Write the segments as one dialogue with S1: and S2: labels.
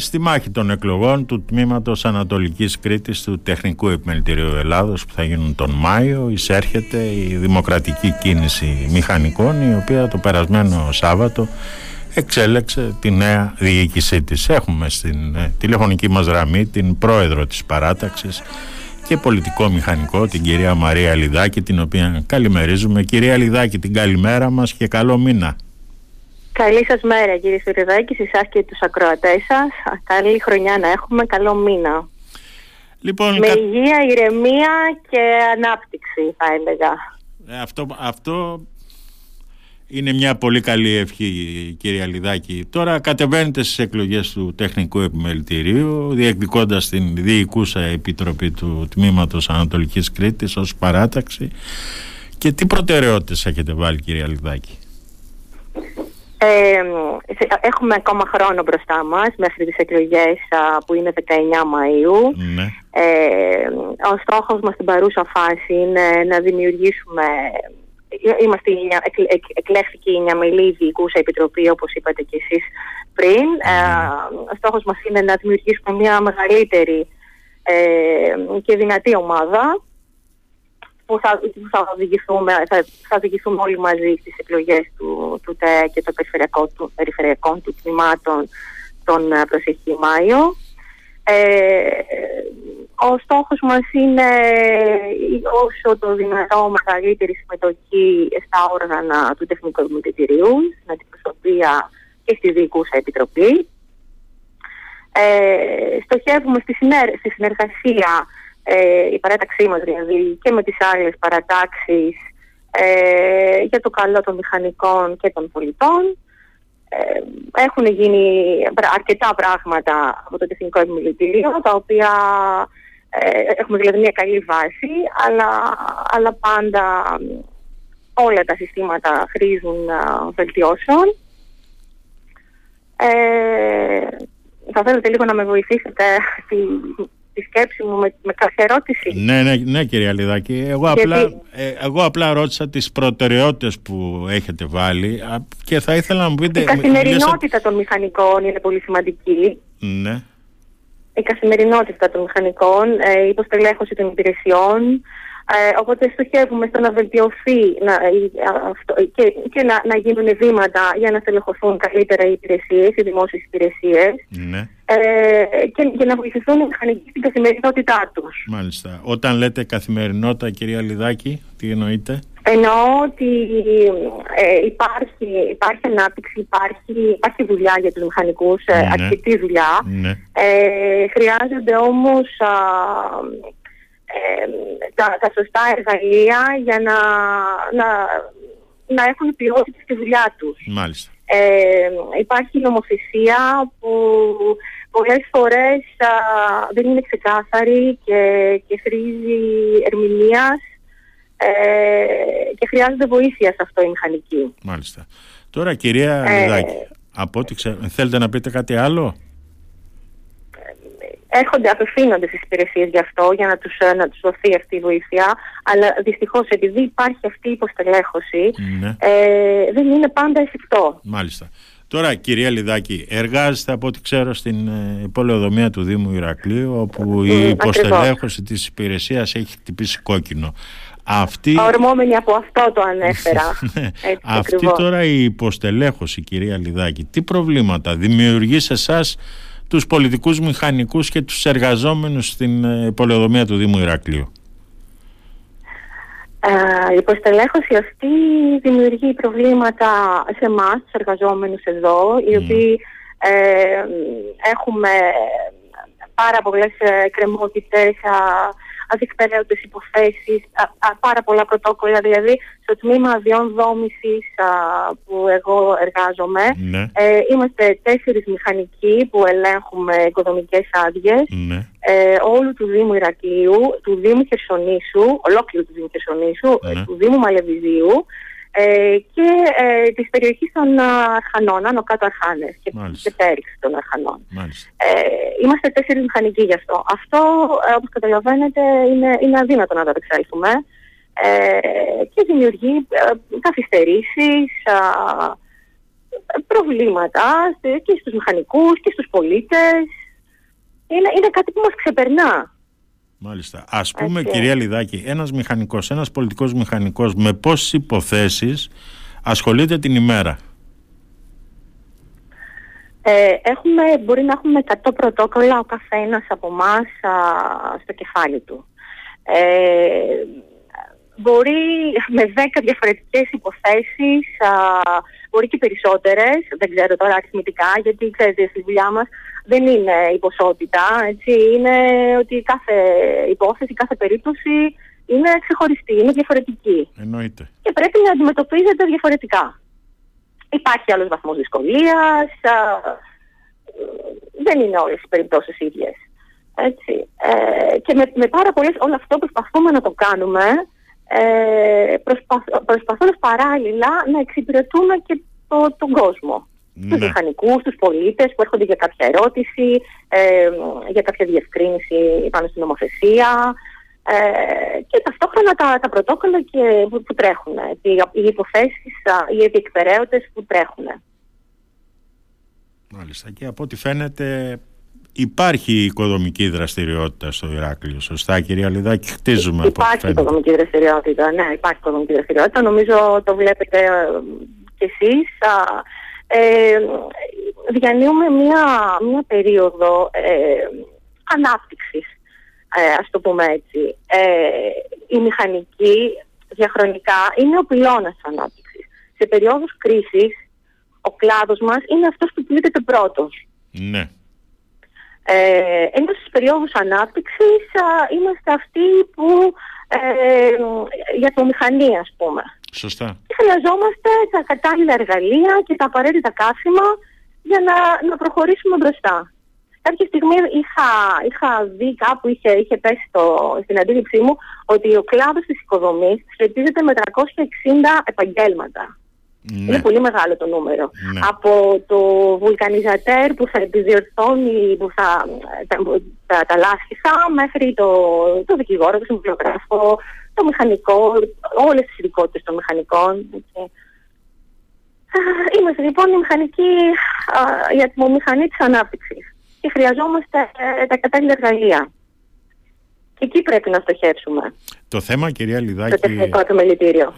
S1: Στη μάχη των εκλογών του τμήματος Ανατολικής Κρήτης του Τεχνικού Επιμελητηρίου Ελλάδος που θα γίνουν τον Μάιο εισέρχεται η δημοκρατική κίνηση μηχανικών η οποία το περασμένο Σάββατο εξέλεξε τη νέα διοίκησή της. Έχουμε στην ε, τηλεφωνική μας γραμμή την πρόεδρο της παράταξης και πολιτικό μηχανικό την κυρία Μαρία Λιδάκη την οποία καλημερίζουμε. Κυρία Λιδάκη την καλημέρα μας και καλό μήνα.
S2: Καλή σας μέρα κύριε Σουριδάκη, σε εσάς και τους ακροατές σας. Καλή χρονιά να έχουμε, καλό μήνα.
S1: Λοιπόν,
S2: Με υγεία, ηρεμία και ανάπτυξη θα έλεγα.
S1: Ε, αυτό, αυτό είναι μια πολύ καλή ευχή κυρία Λιδάκη. Τώρα κατεβαίνετε στις εκλογές του Τεχνικού Επιμελητηρίου διεκδικώντας την Διοικούσα Επιτροπή του Τμήματος Ανατολικής Κρήτης ως παράταξη και τι προτεραιότητες έχετε βάλει κυρία Λιδάκη.
S2: Ε, έχουμε ακόμα χρόνο μπροστά μας μέχρι τις εκλογές που είναι 19 Μαΐου.
S1: Ναι.
S2: Ε, ο στόχος μας στην παρούσα φάση είναι να δημιουργήσουμε Είμαστε, εκ, εκλέχθηκε η Νιαμελή Διοικούσα Επιτροπή, όπως είπατε και εσείς πριν. Ε, ο στόχος μας είναι να δημιουργήσουμε μια μεγαλύτερη ε, και δυνατή ομάδα που θα, θα, οδηγηθούμε, θα, θα οδηγηθούμε όλοι μαζί στις εκλογές του, του ΤΕ και των περιφερειακών του, περιφερειακών του τμήματων τον ε, προσεχή Μάιο. Ε, ο στόχος μας είναι όσο το δυνατό μεγαλύτερη συμμετοχή στα όργανα του Τεχνικού Δημοτητηρίου, στην αντιπροσωπεία και στη Διοικούσα Επιτροπή. Ε, στοχεύουμε στη, στη συνεργασία, ε, η παράταξή μας δηλαδή, και με τις άλλες παρατάξεις ε, για το καλό των μηχανικών και των πολιτών. Ε, έχουν γίνει αρκετά πράγματα από το Τεχνικό Επιμελητήριο, τα οποία ε, έχουμε δηλαδή μια καλή βάση, αλλά, αλλά πάντα όλα τα συστήματα χρήζουν βελτιώσεων. Ε, θα θέλετε λίγο να με βοηθήσετε στη, τη σκέψη μου με, με κάθε ερώτηση.
S1: Ναι, ναι, ναι κυρία Λιδάκη. Εγώ, απλά, ε, εγώ απλά ρώτησα τις προτεραιότητες που έχετε βάλει και θα ήθελα να μου πείτε...
S2: Η καθημερινότητα των μηχανικών είναι πολύ σημαντική.
S1: Ναι
S2: η καθημερινότητα των μηχανικών, ε, η υποστελέχωση των υπηρεσιών. Ε, οπότε στοχεύουμε στο να βελτιωθεί να, και, και να, να γίνουν βήματα για να στελεχωθούν καλύτερα οι υπηρεσίες, οι δημόσιες υπηρεσίες.
S1: Ναι.
S2: Ε, και, και να βοηθηθούν οι μηχανικοί στην καθημερινότητά τους.
S1: Μάλιστα. Όταν λέτε καθημερινότητα, κυρία Λιδάκη, τι εννοείτε;
S2: Εννοώ ότι ε, υπάρχει, υπάρχει ανάπτυξη, υπάρχει, υπάρχει δουλειά για τους μηχανικούς, ε, ναι. αρκετή δουλειά.
S1: Ναι.
S2: Ε, χρειάζονται όμως ε, τα, τα σωστά εργαλεία για να, να, να έχουν ποιότητα στη δουλειά τους.
S1: Μάλιστα.
S2: Ε, υπάρχει νομοθεσία που πολλές φορές δεν είναι ξεκάθαρη και, και χρήζει ερμηνείας ε, και χρειάζεται βοήθεια σε αυτό η μηχανική.
S1: Μάλιστα. Τώρα κυρία ε, από ό,τι ξέρω, θέλετε να πείτε κάτι άλλο;
S2: Έρχονται, απευθύνονται στις υπηρεσίες γι' αυτό για να τους, ε, να τους δοθεί αυτή η βοήθεια αλλά δυστυχώς επειδή υπάρχει αυτή η υποστελέχωση
S1: ναι.
S2: ε, δεν είναι πάντα εφικτό.
S1: Μάλιστα. Τώρα, κυρία Λιδάκη, εργάζεστε από ό,τι ξέρω στην ε, πολεοδομία του Δήμου Ηρακλείου, όπου η υποστελέχωση της υπηρεσίας έχει χτυπήσει κόκκινο. Αυτή...
S2: Ορμόμενη από αυτό το ανέφερα.
S1: Ναι. Αυτή τώρα η υποστελέχωση, κυρία Λιδάκη, τι προβλήματα δημιουργεί σε εσάς τους πολιτικούς μηχανικούς και τους εργαζόμενους στην ε, πολεοδομία του Δήμου Ηρακλείου;
S2: Ε, η υποστελέχωση αυτή δημιουργεί προβλήματα σε εμάς, τους εργαζόμενους εδώ, οι οποίοι ε, έχουμε πάρα πολλές ε, κρεμότητες, αδιεκπαιρέωτες υποθέσεις, πάρα πολλά πρωτόκολλα. Δηλαδή, στο τμήμα αδειών δόμησης που εγώ εργάζομαι,
S1: ναι.
S2: ε, είμαστε τέσσερις μηχανικοί που ελέγχουμε οικοδομικές άδειες
S1: ναι.
S2: ε, όλου του Δήμου Ηρακλείου, του Δήμου Χερσονήσου, ολόκληρου του Δήμου Χερσονήσου,
S1: ναι.
S2: του Δήμου Μαλεβιζίου, ε, και ε, της περιοχής των Αρχανών, άνω κάτω Αρχάνες και, και πέριξη των Αρχανών. Ε, είμαστε τέσσερις μηχανικοί γι' αυτό. Αυτό, ε, όπως καταλαβαίνετε, είναι, είναι αδύνατο να το εξέλθουμε ε, και δημιουργεί ε, καθυστερήσεις, προβλήματα και στους μηχανικούς και στους πολίτες. Είναι, είναι κάτι που μας ξεπερνά.
S1: Μάλιστα. Ας πούμε κυρία Λιδάκη, ένας μηχανικός, ένας πολιτικός μηχανικός με πόσες υποθέσεις ασχολείται την ημέρα;
S2: Ε, έχουμε, μπορεί να έχουμε 100 πρωτόκολλα ο καθένας από εμάς στο κεφάλι του. Ε, μπορεί με 10 διαφορετικές υποθέσεις, α, μπορεί και περισσότερες, δεν ξέρω τώρα αριθμητικά, γιατί ξέρετε στη δουλειά μας δεν είναι η ποσότητα, έτσι, είναι ότι κάθε υπόθεση, κάθε περίπτωση είναι ξεχωριστή, είναι διαφορετική.
S1: Εννοείται.
S2: Και πρέπει να αντιμετωπίζεται διαφορετικά. Υπάρχει άλλος βαθμός δυσκολίας, δεν είναι όλες οι περιπτώσεις ίδιες. Έτσι. Ε, και με, με πάρα πολλές, όλο αυτό προσπαθούμε να το κάνουμε ε, προσπαθώντας παράλληλα να εξυπηρετούμε και το, τον κόσμο. Ναι. Τους μηχανικούς, τους πολίτες που έρχονται για κάποια ερώτηση, ε, για κάποια διευκρίνηση πάνω στην νομοθεσία ε, και ταυτόχρονα τα, τα πρωτόκολλα και, που, που τρέχουν, οι, οι υποθέσεις, οι διεκπαιρέωτες που τρέχουν.
S1: Μάλιστα και από ό,τι φαίνεται Υπάρχει οικοδομική δραστηριότητα στο Ηράκλειο, σωστά κυρία Λιδάκη, χτίζουμε
S2: Υπάρχει οικοδομική δραστηριότητα, ναι, υπάρχει οικοδομική δραστηριότητα. Νομίζω το βλέπετε ε, κι εσείς. Ε, διανύουμε μία, μία περίοδο ε, ανάπτυξης, ε, ας το πούμε έτσι. Ε, η μηχανική διαχρονικά είναι ο πυλώνας της ανάπτυξης. Σε περίοδους κρίσης, ο κλάδος μας είναι αυτός που πλήττεται πρώτος.
S1: Ναι.
S2: Ε, ενώ στις περιόδους ανάπτυξης είμαστε αυτοί που ε, για το μηχανή ας πούμε.
S1: Σωστά.
S2: Και χρειαζόμαστε τα κατάλληλα εργαλεία και τα απαραίτητα κάθημα για να, να προχωρήσουμε μπροστά. Κάποια στιγμή είχα, είχα δει κάπου, είχε, είχε πέσει το, στην αντίληψή μου, ότι ο κλάδος της οικοδομής σχετίζεται με 360 επαγγέλματα. Ναι. Είναι πολύ μεγάλο το νούμερο. Ναι. Από το βουλκανιζατέρ που θα επιδιορθώνει που θα, τα, τα, τα λάσχησα μέχρι το, το δικηγόρο, το συμβουλιογράφο, το μηχανικό, όλες τις ειδικότητες των μηχανικών. Είμαστε λοιπόν η μηχανική, η ατμομηχανή της ανάπτυξης και χρειαζόμαστε ε, τα κατάλληλα εργαλεία. Και εκεί πρέπει να στοχεύσουμε.
S1: Το θέμα, κυρία Λιδάκη,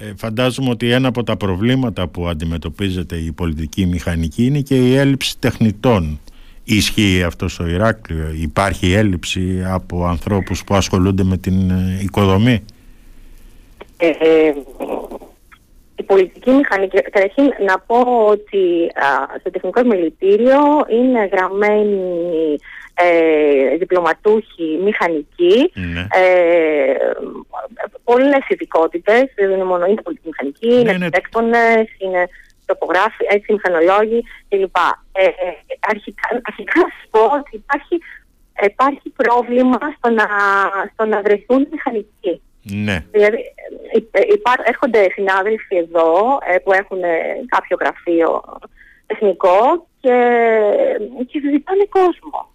S2: ε,
S1: φαντάζομαι ότι ένα από τα προβλήματα που αντιμετωπίζεται η πολιτική μηχανική είναι και η έλλειψη τεχνητών. Ισχύει αυτός στο Ηράκλειο, υπάρχει έλλειψη από ανθρώπους που ασχολούνται με την ε, οικοδομή;
S2: Ε, ε, η πολιτική μηχανική, καταρχήν να πω ότι α, στο τεχνικό επιμελητήριο είναι γραμμένοι ε, διπλωματούχοι μηχανικοί, ναι. ε, πολλές ειδικότητες, δεν είναι μόνο είναι πολιτική μηχανική, ναι, είναι αρχιτέκτονες, είναι τοπογράφοι, έτσι, μηχανολόγοι κλπ. Ε, αρχικά, αρχικά να σας πω ότι υπάρχει, υπάρχει πρόβλημα στο να, στο να βρεθούν μηχανικοί.
S1: Ναι.
S2: Δηλαδή υπά, έρχονται συνάδελφοι εδώ ε, που έχουν κάποιο γραφείο τεχνικό και, και ζητάνε κόσμο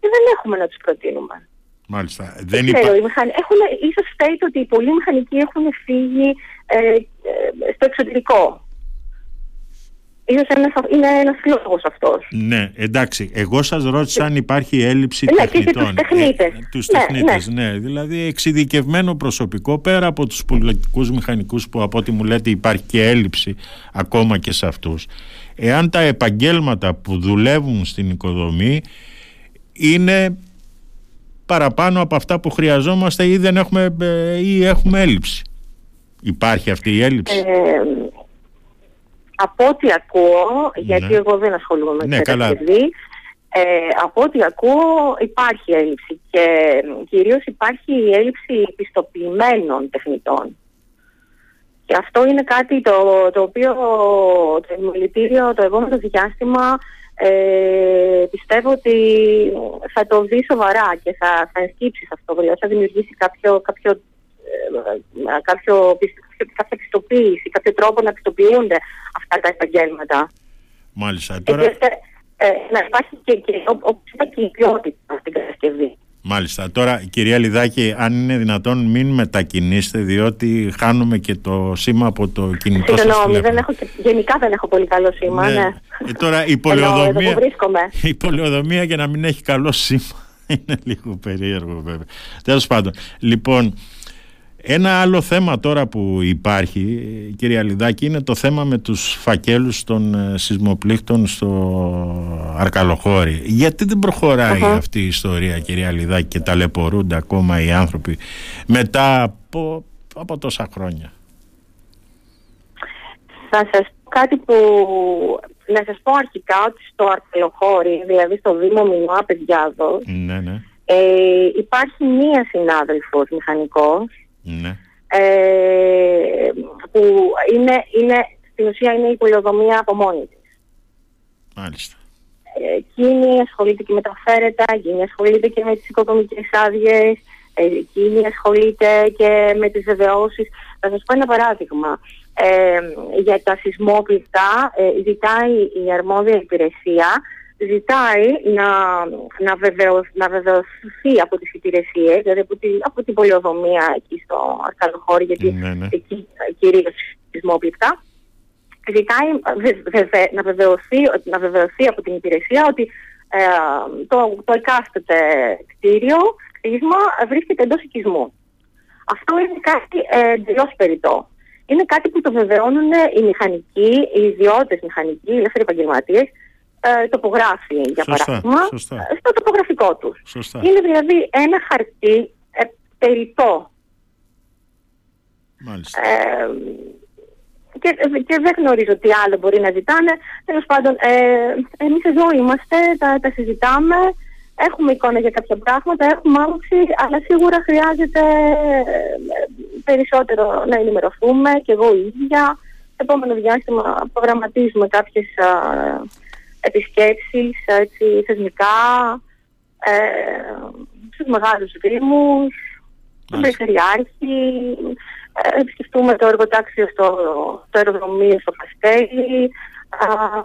S2: και δεν έχουμε να τους προτείνουμε.
S1: Μάλιστα.
S2: Δεν υπά... ξέρω, μηχανι... έχουν, ίσως φταίει το ότι οι πολλοί μηχανικοί έχουν φύγει ε, ε, στο εξωτερικό. Ίσως ένας, είναι ένας λόγος αυτός.
S1: Ναι, εντάξει. Εγώ σας ρώτησα αν υπάρχει έλλειψη ναι, τεχνητών.
S2: Ναι, και τους τεχνίτες. Ε,
S1: τους ναι, τεχνίτες, ναι. ναι. Δηλαδή εξειδικευμένο προσωπικό πέρα από τους πολιτικούς μηχανικούς που από ό,τι μου λέτε υπάρχει και έλλειψη ακόμα και σε αυτούς. Εάν τα επαγγέλματα που δουλεύουν στην οικοδομή είναι παραπάνω από αυτά που χρειαζόμαστε ή δεν έχουμε ε, ή έχουμε έλλειψη. Υπάρχει αυτή η έλλειψη; Ε,
S2: από ό,τι ακούω, ναι. γιατί εγώ δεν ασχολούμαι με ναι, καλά. Ε, από ό,τι ακούω υπάρχει έλλειψη και κυρίως υπάρχει η έλλειψη πιστοποιημένων τεχνητών. Και αυτό είναι κάτι το, το οποίο το εμμελητήριο το επόμενο διάστημα ε, πιστεύω ότι θα το δει σοβαρά και θα, θα ενσκύψει σε αυτό, δηλαδή θα δημιουργήσει κάποιο, κάποιο, ε, κάποιο, κάποια πιστοποίηση, κάποιο τρόπο να πιστοποιούνται αυτά τα επαγγέλματα.
S1: Μάλιστα. Τώρα...
S2: Ε, να υπάρχει και, και, όπως είπα, και η ποιότητα στην κατασκευή.
S1: Μάλιστα. Τώρα, κυρία Λιδάκη, αν είναι δυνατόν, μην μετακινήσετε, διότι χάνουμε και το σήμα από το κινητό σας
S2: τηλέφωνο. δεν έχω, γενικά δεν έχω πολύ καλό σήμα, ναι. ναι.
S1: Ε, τώρα, η πολεοδομία, η πολεοδομία για να μην έχει καλό σήμα είναι λίγο περίεργο, βέβαια. Τέλος πάντων, λοιπόν, ένα άλλο θέμα τώρα που υπάρχει, κυρία Λιδάκη, είναι το θέμα με τους φακέλους των ε, σεισμοπλήκτων στο Αρκαλοχώρι. Γιατί δεν προχωράει αυτή η ιστορία, κυρία Λιδάκη, και ταλαιπωρούνται ακόμα οι άνθρωποι μετά από, από τόσα χρόνια;
S2: Θα σας πω κάτι που... Να σας πω αρχικά ότι στο Αρκαλοχώρι, δηλαδή στο Δήμο Μινουά Παιδιάδος,
S1: ναι, ναι.
S2: Ε, υπάρχει μία συνάδελφος μηχανικός
S1: ναι.
S2: Ε, που είναι, είναι, στην ουσία είναι η πολιοδομία από μόνη της.
S1: Μάλιστα.
S2: Ε, εκείνη ασχολείται και με τα φέρετα, εκείνη ασχολείται και με τις οικονομικές άδειες, ε, εκείνη ασχολείται και με τις βεβαιώσεις. Θα σας πω ένα παράδειγμα. Ε, για τα σεισμόπληκτα ε, ζητάει η αρμόδια υπηρεσία ζητάει να, να, να βεβαιωθεί από τις υπηρεσίες, δηλαδή από, τη, από την πολιοδομία εκεί στο Αρκαδοχώρι, γιατί
S1: ναι, ναι.
S2: εκεί κυρίως σεισμόπληκτα, ζητάει να, βεβαιωθεί, να βεβαιωθεί από την υπηρεσία ότι ε, το, το εκάστοτε κτίριο, κτίσμα, βρίσκεται εντός οικισμού. Αυτό είναι κάτι ε, εντελώς περιττό. Είναι κάτι που το βεβαιώνουν οι μηχανικοί, οι ιδιώτες μηχανικοί, οι ελεύθεροι επαγγελματίες, ε, τοπογράφοι, για παράδειγμα, ε, στο τοπογραφικό τους. Είναι δηλαδή ένα χαρτί ε, περιττό.
S1: Ε,
S2: και, και δεν γνωρίζω τι άλλο μπορεί να ζητάνε. Τέλος πάντων, ε, εμείς εδώ είμαστε, τα, τα συζητάμε, έχουμε εικόνα για κάποια πράγματα, έχουμε άποψη, αλλά σίγουρα χρειάζεται ε, περισσότερο να ενημερωθούμε και εγώ η ίδια. Στο επόμενο διάστημα προγραμματίζουμε κάποιες επισκέψεις έτσι, θεσμικά ε, στους μεγάλους δήμους, στον Περιφερειάρχη, ε, επισκεφτούμε το εργοτάξιο στο, στο αεροδρομίο στο Καστέλι,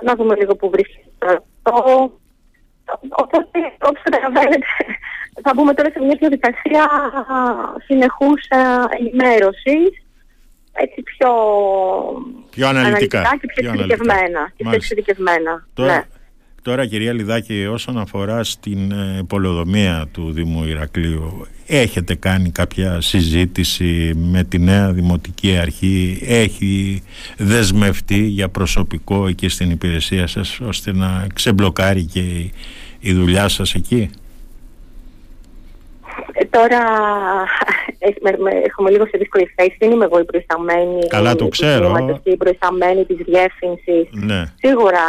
S2: να δούμε λίγο που βρίσκεται αυτό. Οπότε, όπως καταλαβαίνετε, θα μπούμε τώρα σε μια διαδικασία συνεχούς ενημέρωσης έτσι πιο,
S1: πιο αναλυτικά.
S2: και πιο, εξειδικευμένα. Και πιο εξειδικευμένα.
S1: Τώρα,
S2: ναι.
S1: τώρα κυρία Λιδάκη όσον αφορά στην ε, πολεοδομία του Δήμου Ηρακλείου έχετε κάνει κάποια συζήτηση με τη νέα Δημοτική Αρχή; Έχει δεσμευτεί για προσωπικό εκεί στην υπηρεσία σας ώστε να ξεμπλοκάρει και η δουλειά σας εκεί;
S2: Ε, τώρα έχουμε λίγο σε δύσκολη θέση. Δεν είμαι εγώ η προϊσταμένη.
S1: Καλά το ξέρω.
S2: Η προϊσταμένη της διεύθυνσης.
S1: Ναι.
S2: Σίγουρα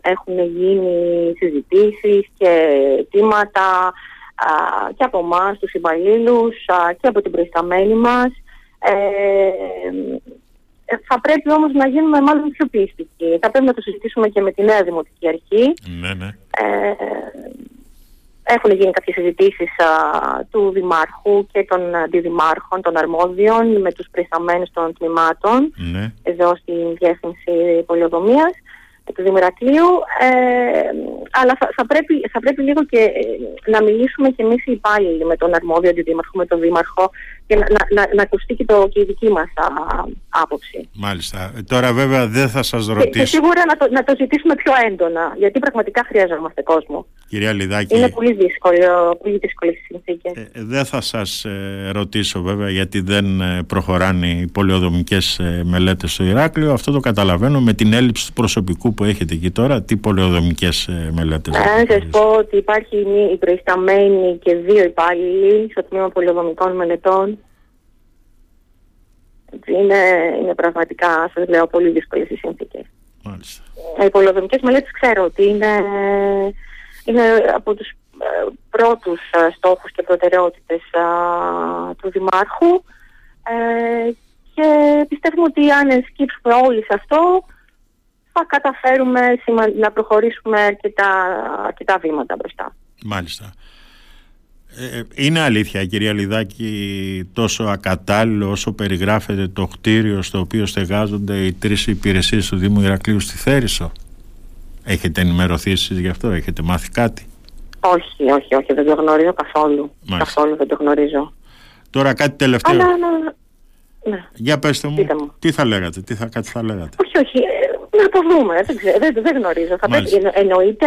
S2: έχουν γίνει συζητήσεις και αιτήματα και από εμάς, τους υπαλλήλους και από την προϊσταμένη μας. Ε, θα πρέπει όμως να γίνουμε μάλλον πιο πίστικοι. Θα πρέπει να το συζητήσουμε και με τη νέα Δημοτική Αρχή.
S1: Ναι, ναι.
S2: Ε, έχουν γίνει κάποιες συζητήσεις του Δημάρχου και των αντιδημάρχων, των αρμόδιων με τους προϊσταμένους των τμήματων
S1: ναι.
S2: εδώ στην Διεύθυνση Πολιοδομίας του Δημηρακλείου, ε, αλλά θα, θα, πρέπει, θα πρέπει λίγο και ε, να μιλήσουμε και εμείς οι υπάλληλοι με τον αρμόδιο αντιδήμαρχο, με τον δήμαρχο και να, να, να, ακουστεί και, το, και η δική μας α, άποψη.
S1: Μάλιστα. Ε, τώρα βέβαια δεν θα σας ρωτήσω. Και,
S2: και σίγουρα να το, να το ζητήσουμε πιο έντονα, γιατί πραγματικά χρειαζόμαστε κόσμο.
S1: Κυρία Λιδάκη.
S2: Είναι πολύ δύσκολο, πολύ δύσκολες οι συνθήκες.
S1: Ε, δεν θα σας ε, ρωτήσω βέβαια γιατί δεν προχωράνε οι πολιοδομικές ε, μελέτες στο Ηράκλειο. Αυτό το καταλαβαίνω με την έλλειψη του προσωπικού που έχετε εκεί τώρα. Τι πολιοδομικές ε, μελέτες.
S2: Να σας πω ότι υπάρχει η προϊσταμένη και δύο υπάλληλοι στο τμήμα πολιοδομικών μελετών είναι, είναι πραγματικά, σας λέω, πολύ δύσκολες οι συνθήκες.
S1: Μάλιστα.
S2: Οι πολυοδομικές μελέτες ξέρω ότι είναι, είναι από τους ε, πρώτους ε, στόχους και προτεραιότητες του Δημάρχου ε, και πιστεύουμε ότι αν σκύψουμε όλοι σε αυτό θα καταφέρουμε να προχωρήσουμε αρκετά, αρκετά βήματα μπροστά.
S1: Μάλιστα. Ε, είναι αλήθεια κυρία Λιδάκη τόσο ακατάλληλο όσο περιγράφεται το κτίριο στο οποίο στεγάζονται οι τρεις υπηρεσίες του Δήμου Ηρακλείου στη Θέρισο; Έχετε ενημερωθεί εσείς γι' αυτό, έχετε μάθει κάτι;
S2: Όχι, όχι, όχι, δεν το γνωρίζω καθόλου. Καθόλου δεν το γνωρίζω.
S1: Τώρα κάτι τελευταίο.
S2: Αλλά, ναι.
S1: Για πέστε μου, τι θα λέγατε, τι θα, κάτι θα λέγατε;
S2: Όχι, όχι, ε, να το δούμε, δεν, ξέρω, δεν, δεν γνωρίζω. Θα πρέπει, εννοείται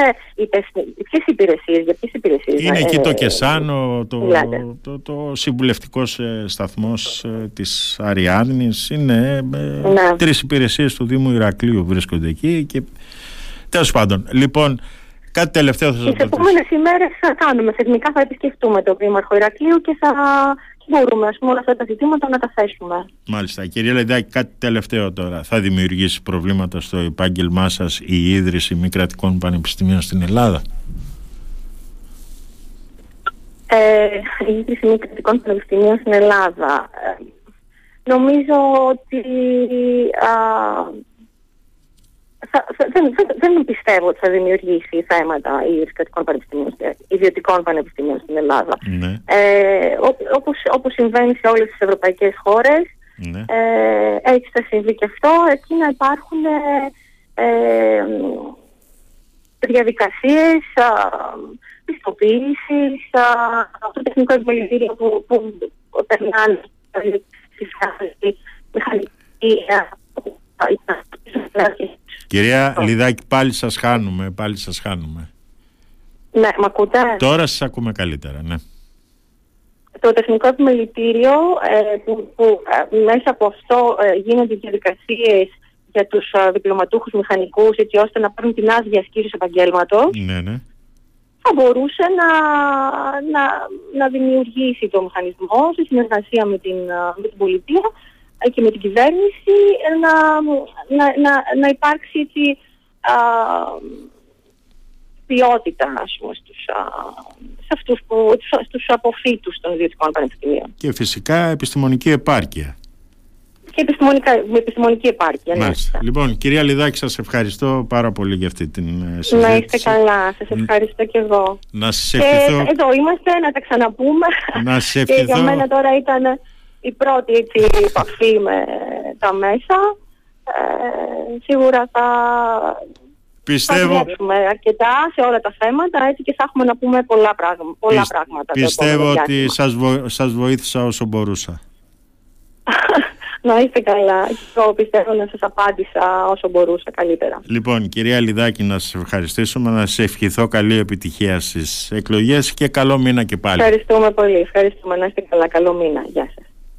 S2: ποιες υπηρεσίες, για ποιες υπηρεσίες.
S1: Είναι εκεί το Κεσάνο, το, το, το, συμβουλευτικός ε, σταθμός ε, της Αριάννης. Είναι ναι. τρεις υπηρεσίες του Δήμου Ηρακλείου βρίσκονται εκεί. Και... Τέλος πάντων, λοιπόν, Κάτι τελευταίο θα σας πω.
S2: Τι επόμενες ημέρες θα κάνουμε θεσμικά, θα επισκεφτούμε το Δήμαρχο Ηρακλείου και θα μπορούμε ας πούμε, όλα αυτά τα ζητήματα να τα θέσουμε.
S1: Μάλιστα. Κυρία Λεντάκη, κάτι τελευταίο τώρα. Θα δημιουργήσει προβλήματα στο επάγγελμά σας η ίδρυση μη κρατικών πανεπιστημίων στην Ελλάδα;
S2: Ε, η ίδρυση μη κρατικών πανεπιστημίων στην Ελλάδα. Ε, νομίζω ότι δεν, δεν, πιστεύω ότι θα δημιουργήσει θέματα ιδιωτικών πανεπιστημίων, ιδιωτικών πανεπιστημίων στην Ελλάδα. Ναι. Ε, όπως, όπως συμβαίνει σε όλες τις ευρωπαϊκές χώρες, ναι. ε, έτσι θα συμβεί και αυτό, εκεί να υπάρχουν ε, ε διαδικασίες πιστοποίησης, το τεχνικό επιμελητήριο που, που περνάνε τη μηχανική
S1: Κυρία Λιδάκη, πάλι σας χάνουμε, πάλι σας χάνουμε.
S2: Ναι, μ' ακούτε;
S1: Τώρα σας ακούμε καλύτερα, ναι.
S2: Το τεχνικό επιμελητήριο ε, που, που ε, μέσα από αυτό ε, γίνονται διαδικασίες για τους ε, διπλωματούχους μηχανικούς έτσι ώστε να πάρουν την άδεια ασκήσεως επαγγέλματος
S1: ναι, ναι.
S2: θα μπορούσε να, να, να δημιουργήσει το μηχανισμό σε συνεργασία με την, με την πολιτεία και με την κυβέρνηση να, να, να, να υπάρξει έτσι, α, ποιότητα ας πούμε, στους, α, σε αυτούς που, στους αποφύτους των ιδιωτικών πανεπιστημίων.
S1: Και φυσικά επιστημονική επάρκεια.
S2: Και επιστημονικά, με επιστημονική επάρκεια. Ναι.
S1: Λοιπόν, κυρία Λιδάκη, σας ευχαριστώ πάρα πολύ για αυτή την συζήτηση. Ε,
S2: να είστε καλά. Σας ευχαριστώ και εγώ.
S1: Να σας ευχηθώ...
S2: Και εδώ είμαστε, να τα ξαναπούμε.
S1: Να σας ευχηθώ...
S2: Και για μένα τώρα ήταν η πρώτη έτσι, επαφή με τα μέσα. Ε, σίγουρα θα
S1: Πιστεύω...
S2: θα αρκετά σε όλα τα θέματα έτσι και θα έχουμε να πούμε πολλά, πράγμα, πολλά πράγματα.
S1: Πιστεύω ότι σας, βο... σας βοήθησα όσο μπορούσα.
S2: να είστε καλά. Εγώ πιστεύω να σας απάντησα όσο μπορούσα καλύτερα.
S1: Λοιπόν, κυρία Λιδάκη, να σας ευχαριστήσουμε, να σας ευχηθώ καλή επιτυχία στις εκλογές και καλό μήνα και πάλι.
S2: Ευχαριστούμε πολύ. Ευχαριστούμε. Να είστε καλά. Καλό μήνα. Γεια